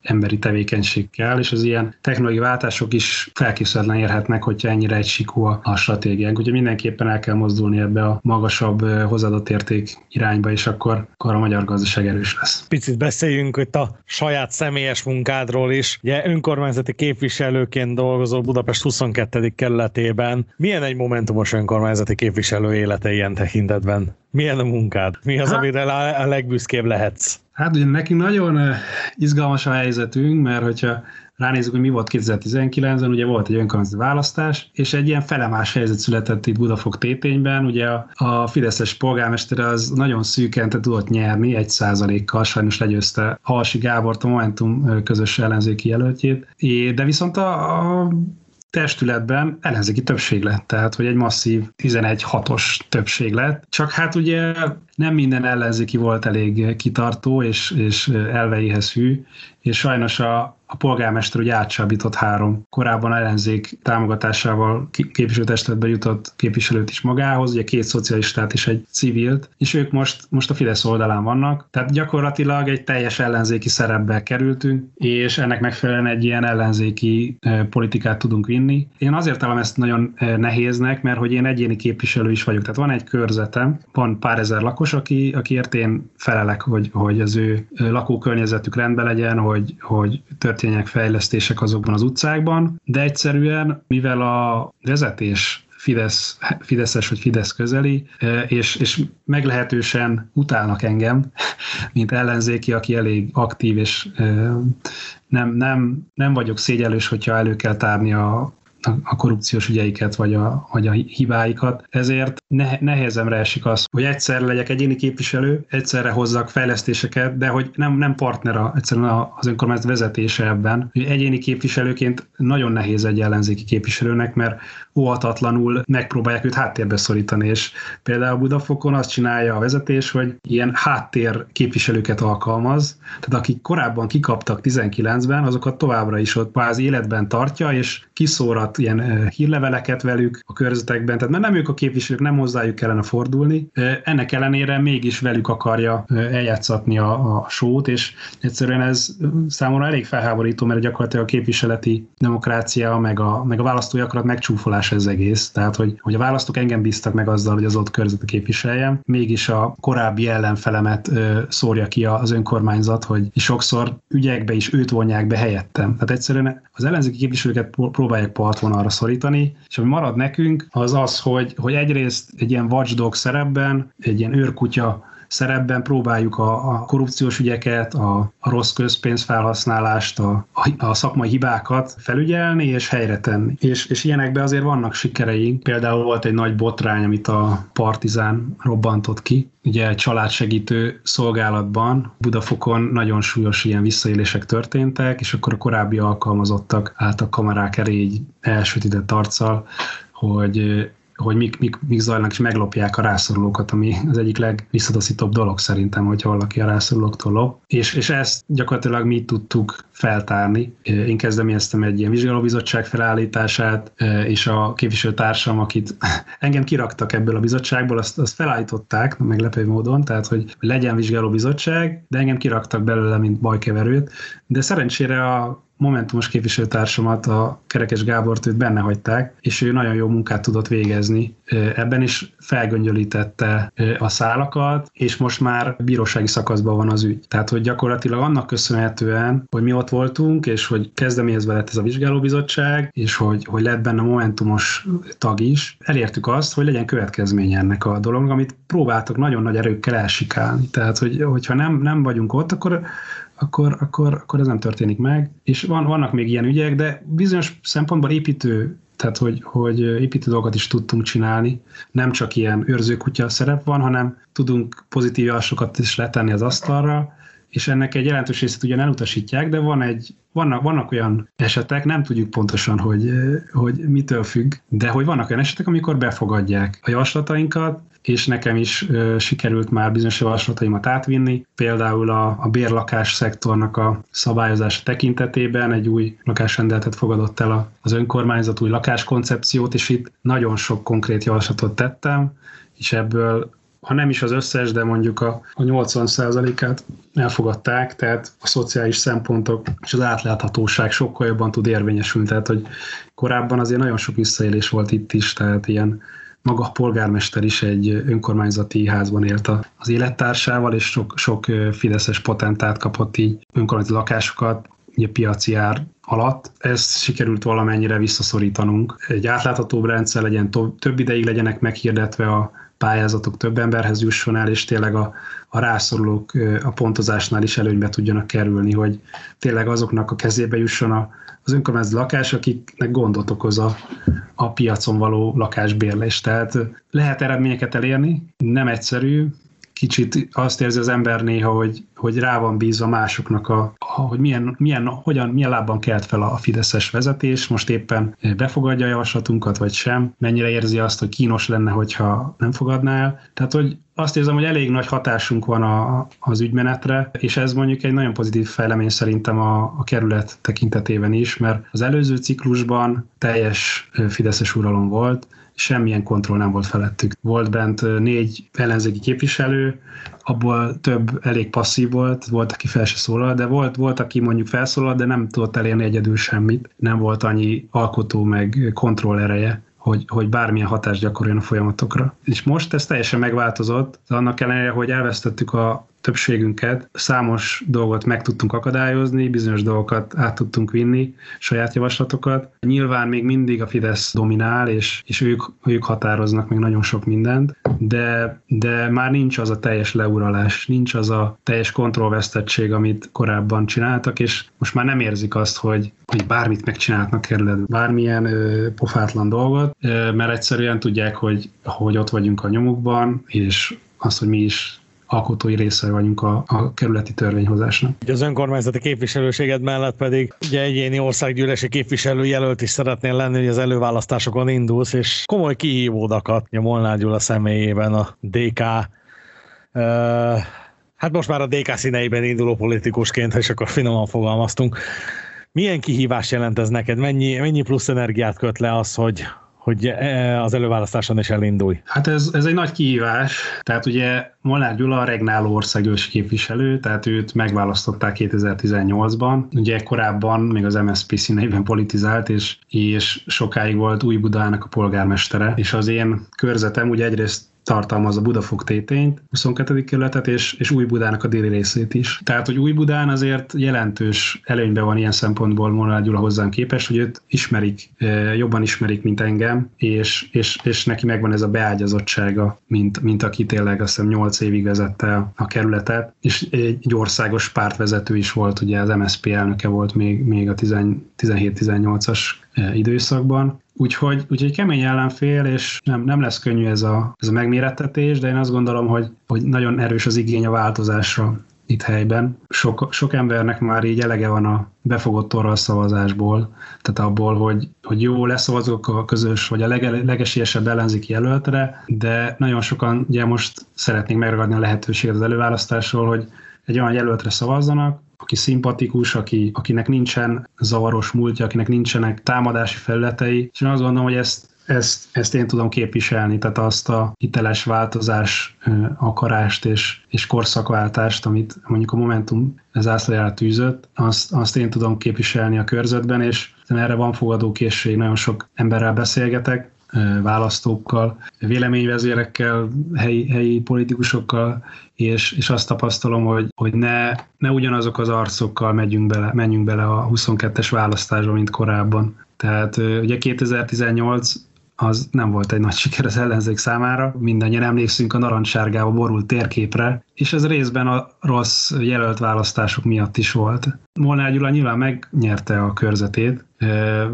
emberi tevékenység kell, és az ilyen technológiai váltások is felkészületlen érhetnek, hogyha ennyire egysikú a, a stratégiánk. Úgyhogy mindenképpen el kell mozdulni ebbe a magasabb hozzáadott érték irányba, és akkor, akkor a magyar gazdaság erős lesz. Picit beszéljünk itt a saját személyes munkádról is. Ugye önkormányzati képviselőként dolgozó Budapest 22. kerületében. Milyen egy momentumos önkormányzati képviselő élete ilyen tekintetben? Milyen a munkád? Mi az, hát, amire a legbüszkébb lehetsz? Hát ugye nekünk nagyon izgalmas a helyzetünk, mert hogyha ránézzük, hogy mi volt 2019-ben, ugye volt egy önkormányzati választás, és egy ilyen felemás helyzet született itt Budafok tétényben, ugye a, a Fideszes polgármester az nagyon szűken tudott nyerni, egy százalékkal sajnos legyőzte Halsi Gábort, a Momentum közös ellenzéki jelöltjét, de viszont a, a testületben ellenzéki többség lett, tehát hogy egy masszív 11-6-os többség lett. Csak hát ugye nem minden ellenzéki volt elég kitartó és, és elveihez hű, és sajnos a, a polgármester ugye átsábított három korábban ellenzék támogatásával képviselőtestületbe jutott képviselőt is magához, ugye két szocialistát és egy civilt, és ők most, most a Fidesz oldalán vannak, tehát gyakorlatilag egy teljes ellenzéki szerepbe kerültünk, és ennek megfelelően egy ilyen ellenzéki politikát tudunk vinni. Én azért talán ezt nagyon nehéznek, mert hogy én egyéni képviselő is vagyok, tehát van egy körzetem, van pár ezer lakos, aki, akiért én felelek, hogy, hogy az ő lakókörnyezetük rendben legyen, hogy, hogy történjen történjenek fejlesztések azokban az utcákban, de egyszerűen, mivel a vezetés Fidesz, Fideszes vagy Fidesz közeli, e, és, és meglehetősen utálnak engem, mint ellenzéki, aki elég aktív, és e, nem, nem, nem vagyok szégyelős, hogyha elő kell tárni a a korrupciós ügyeiket, vagy a, vagy a hibáikat. Ezért ne, nehezemre esik az, hogy egyszer legyek egyéni képviselő, egyszerre hozzak fejlesztéseket, de hogy nem, nem partner a, egyszerűen az önkormányzat vezetése ebben. Hogy egyéni képviselőként nagyon nehéz egy ellenzéki képviselőnek, mert óhatatlanul megpróbálják őt háttérbe szorítani, és például Budafokon azt csinálja a vezetés, hogy ilyen háttér képviselőket alkalmaz, tehát akik korábban kikaptak 19-ben, azokat továbbra is ott kvázi életben tartja, és kiszórat ilyen hírleveleket velük a körzetekben, tehát nem ők a képviselők, nem hozzájuk kellene fordulni, ennek ellenére mégis velük akarja eljátszatni a, a sót, és egyszerűen ez számomra elég felháborító, mert gyakorlatilag a képviseleti demokrácia, meg a, meg a választói akarat megcsúfolás ez egész. Tehát, hogy, hogy a választók engem bíztak meg azzal, hogy az ott körzetet képviseljem, mégis a korábbi ellenfelemet szórja ki az önkormányzat, hogy sokszor ügyekbe is őt vonják be helyettem. Tehát egyszerűen az ellenzéki képviselőket próbálják partvonalra szorítani, és ami marad nekünk, az az, hogy, hogy egyrészt egy ilyen watchdog szerepben, egy ilyen őrkutya szerepben próbáljuk a, a korrupciós ügyeket, a, a rossz közpénzfelhasználást, a, a, szakmai hibákat felügyelni és helyre tenni. És, és ilyenekben azért vannak sikereink. Például volt egy nagy botrány, amit a Partizán robbantott ki, ugye családsegítő szolgálatban Budafokon nagyon súlyos ilyen visszaélések történtek, és akkor a korábbi alkalmazottak álltak kamerák elé így elsötített arccal, hogy hogy mik, mik, mik zajlanak, és meglopják a rászorulókat, ami az egyik legvisszataszítóbb dolog szerintem, hogyha valaki a rászorulóktól lop. És, és ezt gyakorlatilag mi tudtuk feltárni. Én kezdeményeztem egy ilyen vizsgálóbizottság felállítását, és a képviselőtársam, akit engem kiraktak ebből a bizottságból, azt, azt felállították, meglepő módon, tehát hogy legyen vizsgálóbizottság, de engem kiraktak belőle, mint bajkeverőt, de szerencsére a Momentumos képviselőtársamat, a Kerekes Gábort őt benne hagyták, és ő nagyon jó munkát tudott végezni. Ebben is felgöngyölítette a szálakat, és most már bírósági szakaszban van az ügy. Tehát, hogy gyakorlatilag annak köszönhetően, hogy mi ott voltunk, és hogy kezdeményezve lett ez a vizsgálóbizottság, és hogy, hogy lett benne momentumos tag is, elértük azt, hogy legyen következménye ennek a dolognak, amit próbáltak nagyon nagy erőkkel elsikálni. Tehát, hogy, hogyha nem, nem vagyunk ott, akkor akkor, akkor, akkor ez nem történik meg. És van, vannak még ilyen ügyek, de bizonyos szempontból építő tehát hogy, hogy építő dolgokat is tudtunk csinálni. Nem csak ilyen őrzőkutya szerep van, hanem tudunk pozitív javaslatokat is letenni az asztalra, és ennek egy jelentős részét ugyan elutasítják, de van egy, vannak, vannak olyan esetek, nem tudjuk pontosan, hogy, hogy mitől függ, de hogy vannak olyan esetek, amikor befogadják a javaslatainkat, és nekem is ö, sikerült már bizonyos javaslataimat átvinni. Például a, a bérlakás szektornak a szabályozása tekintetében egy új lakásrendeletet fogadott el a, az önkormányzat, új lakáskoncepciót, és itt nagyon sok konkrét javaslatot tettem, és ebből ha nem is az összes, de mondjuk a, a 80%-át elfogadták, tehát a szociális szempontok és az átláthatóság sokkal jobban tud érvényesülni, tehát hogy korábban azért nagyon sok visszaélés volt itt is, tehát ilyen maga a polgármester is egy önkormányzati házban élt az élettársával, és sok, sok fideszes potentát kapott így önkormányzati lakásokat, ugye piaci ár alatt. Ezt sikerült valamennyire visszaszorítanunk. Egy átláthatóbb rendszer legyen, több ideig legyenek meghirdetve a pályázatok, több emberhez jusson el, és tényleg a, a rászorulók a pontozásnál is előnybe tudjanak kerülni, hogy tényleg azoknak a kezébe jusson a, az önkormányzati lakás, akiknek gondot okoz a, a piacon való lakásbérlés. Tehát lehet eredményeket elérni, nem egyszerű, kicsit azt érzi az ember néha, hogy, hogy rá van bízva másoknak, a, hogy milyen, milyen, hogyan, milyen lábban kelt fel a Fideszes vezetés, most éppen befogadja a javaslatunkat, vagy sem, mennyire érzi azt, hogy kínos lenne, hogyha nem fogadná el. Tehát, hogy azt érzem, hogy elég nagy hatásunk van a, az ügymenetre, és ez mondjuk egy nagyon pozitív fejlemény szerintem a, a kerület tekintetében is, mert az előző ciklusban teljes Fideszes uralom volt, semmilyen kontroll nem volt felettük. Volt bent négy ellenzéki képviselő, abból több elég passzív volt, volt, aki fel se szólal, de volt, volt, aki mondjuk felszólal, de nem tudott elérni egyedül semmit. Nem volt annyi alkotó meg kontroll ereje hogy, hogy bármilyen hatást gyakoroljon a folyamatokra. És most ez teljesen megváltozott, annak ellenére, hogy elvesztettük a többségünket, számos dolgot meg tudtunk akadályozni, bizonyos dolgokat át tudtunk vinni, saját javaslatokat. Nyilván még mindig a Fidesz dominál, és, és ők, ők határoznak még nagyon sok mindent, de, de már nincs az a teljes leuralás, nincs az a teljes kontrollvesztettség, amit korábban csináltak, és most már nem érzik azt, hogy, hogy bármit megcsinálhatnak kerületben, bármilyen ö, pofátlan dolgot, ö, mert egyszerűen tudják, hogy, hogy ott vagyunk a nyomukban, és azt, hogy mi is alkotói része vagyunk a, a kerületi törvényhozásnak. Az önkormányzati képviselőséged mellett pedig ugye egyéni országgyűlési képviselő jelölt is szeretnél lenni, hogy az előválasztásokon indulsz, és komoly kihívódakat a Molnár Gyula személyében a DK hát most már a DK színeiben induló politikusként, és akkor finoman fogalmaztunk. Milyen kihívás jelent ez neked? Mennyi, mennyi plusz energiát köt le az, hogy, hogy e, az előválasztáson is elindulj? Hát ez, ez egy nagy kihívás. Tehát ugye Molnár Gyula a regnáló országos képviselő, tehát őt megválasztották 2018-ban. Ugye korábban még az MSZP színeiben politizált, és, és sokáig volt Új Budának a polgármestere, és az én körzetem ugye egyrészt tartalmaz a Budafok tétényt, 22. kerületet, és, és Új Budának a déli részét is. Tehát, hogy Új Budán azért jelentős előnyben van ilyen szempontból Molnár Gyula hozzám képest, hogy őt ismerik, jobban ismerik, mint engem, és, és, és neki megvan ez a beágyazottsága, mint, mint aki tényleg azt hiszem 8 évig vezette a kerületet, és egy országos pártvezető is volt, ugye az MSZP elnöke volt még, még a 17-18-as időszakban, Úgyhogy, úgyhogy kemény ellenfél, és nem, nem lesz könnyű ez a, ez a megmérettetés, de én azt gondolom, hogy, hogy nagyon erős az igény a változásra itt helyben. Sok, sok embernek már így elege van a befogott orral szavazásból, tehát abból, hogy, hogy jó leszavazok a közös, vagy a lege, legesélyesebb ellenzéki jelöltre, de nagyon sokan ugye most szeretnénk megragadni a lehetőséget az előválasztásról, hogy egy olyan jelöltre szavazzanak, aki szimpatikus, aki, akinek nincsen zavaros múltja, akinek nincsenek támadási felületei, és én azt gondolom, hogy ezt ezt, ezt én tudom képviselni, tehát azt a hiteles változás akarást és, és korszakváltást, amit mondjuk a Momentum zászlajára tűzött, azt, azt én tudom képviselni a körzetben, és erre van fogadókészség, nagyon sok emberrel beszélgetek, választókkal, véleményvezérekkel, helyi, helyi politikusokkal, és, és azt tapasztalom, hogy, hogy ne, ne ugyanazok az arcokkal megyünk bele, menjünk bele a 22-es választásba, mint korábban. Tehát ugye 2018 az nem volt egy nagy siker az ellenzék számára. Mindannyian emlékszünk a narancssárgába borult térképre, és ez részben a rossz jelölt választások miatt is volt. Molnár Gyula nyilván megnyerte a körzetét,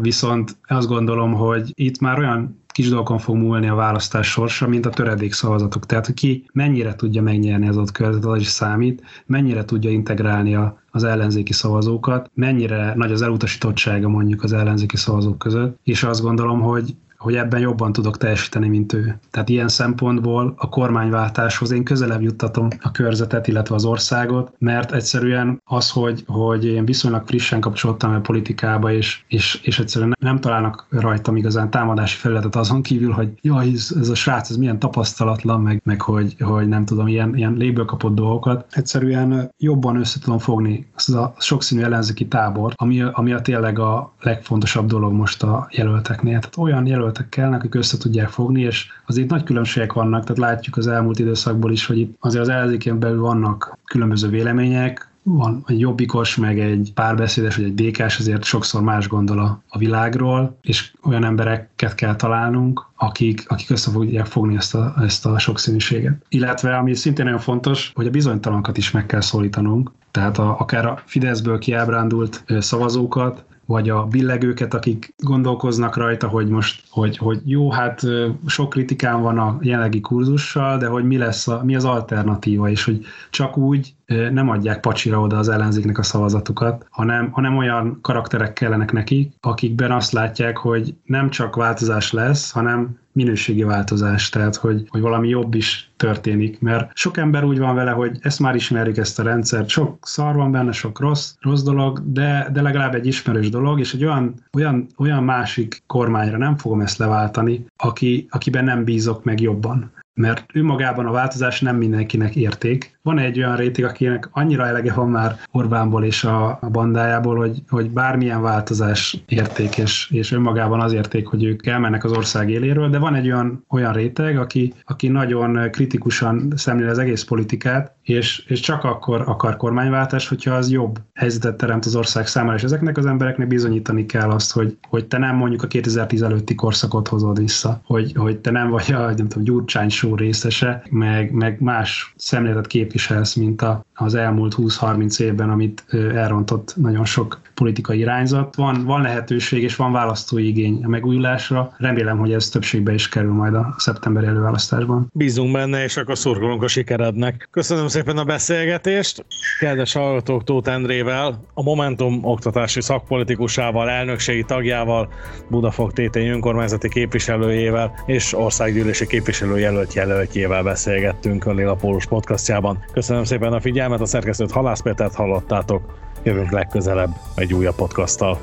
Viszont azt gondolom, hogy itt már olyan kis dolgokon fog múlni a választás sorsa, mint a töredék szavazatok. Tehát, hogy ki mennyire tudja megnyerni az ott körzetet, az is számít, mennyire tudja integrálni a, az ellenzéki szavazókat, mennyire nagy az elutasítottsága mondjuk az ellenzéki szavazók között, és azt gondolom, hogy hogy ebben jobban tudok teljesíteni, mint ő. Tehát ilyen szempontból a kormányváltáshoz én közelebb juttatom a körzetet, illetve az országot, mert egyszerűen az, hogy, hogy én viszonylag frissen kapcsoltam a politikába, és, és, és egyszerűen nem találnak rajtam igazán támadási felületet azon kívül, hogy jaj, ez, ez a srác, ez milyen tapasztalatlan, meg, meg hogy, hogy nem tudom, ilyen, ilyen léből kapott dolgokat. Egyszerűen jobban össze tudom fogni azt a sokszínű ellenzéki tábor, ami, ami a tényleg a legfontosabb dolog most a jelölteknél. Tehát olyan jelölt jelöltek kellnek, akik össze tudják fogni, és azért nagy különbségek vannak, tehát látjuk az elmúlt időszakból is, hogy itt azért az ellenzéken belül vannak különböző vélemények, van egy jobbikos, meg egy párbeszédes, vagy egy békás, azért sokszor más gondol a, a világról, és olyan embereket kell találnunk, akik, akik össze fogják fogni ezt a, ezt a sokszínűséget. Illetve, ami szintén nagyon fontos, hogy a bizonytalanokat is meg kell szólítanunk, tehát a, akár a Fideszből kiábrándult szavazókat, vagy a billegőket, akik gondolkoznak rajta, hogy most, hogy, hogy jó, hát sok kritikán van a jelenlegi kurzussal, de hogy mi lesz, a, mi az alternatíva, és hogy csak úgy nem adják pacsira oda az ellenzéknek a szavazatukat, hanem, hanem olyan karakterek kellenek nekik, akikben azt látják, hogy nem csak változás lesz, hanem minőségi változás, tehát hogy, hogy valami jobb is történik, mert sok ember úgy van vele, hogy ezt már ismerjük ezt a rendszert, sok szar van benne, sok rossz, rossz dolog, de, de legalább egy ismerős dolog, és egy olyan, olyan, olyan másik kormányra nem fogom ezt leváltani, aki, akiben nem bízok meg jobban mert önmagában a változás nem mindenkinek érték. Van egy olyan réteg, akinek annyira elege van már Orbánból és a, a bandájából, hogy, hogy bármilyen változás érték, és, és önmagában az érték, hogy ők elmennek az ország éléről, de van egy olyan, olyan réteg, aki, aki nagyon kritikusan szemlél az egész politikát, és, és csak akkor akar kormányváltás, hogyha az jobb helyzetet teremt az ország számára, és ezeknek az embereknek bizonyítani kell azt, hogy, hogy te nem mondjuk a 2010 előtti korszakot hozod vissza, hogy, hogy te nem vagy a nem tudom, Gyurcsány show részese, meg, meg más szemléletet képviselsz, mint az elmúlt 20-30 évben, amit elrontott nagyon sok politikai irányzat. Van, van lehetőség és van választói igény a megújulásra. Remélem, hogy ez többségbe is kerül majd a szeptemberi előválasztásban. Bízunk benne, és akkor szurkolunk a sikerednek. Köszönöm szépen a beszélgetést. Kedves hallgatók Tóth Endrével, a Momentum oktatási szakpolitikusával, elnökségi tagjával, Budafok Tétény önkormányzati képviselőjével és országgyűlési képviselőjelölt jelöltjével beszélgettünk a Lila Pólus podcastjában. Köszönöm szépen a figyelmet, a szerkesztőt Halász Pétert hallottátok. Jövünk legközelebb egy újabb podcasttal.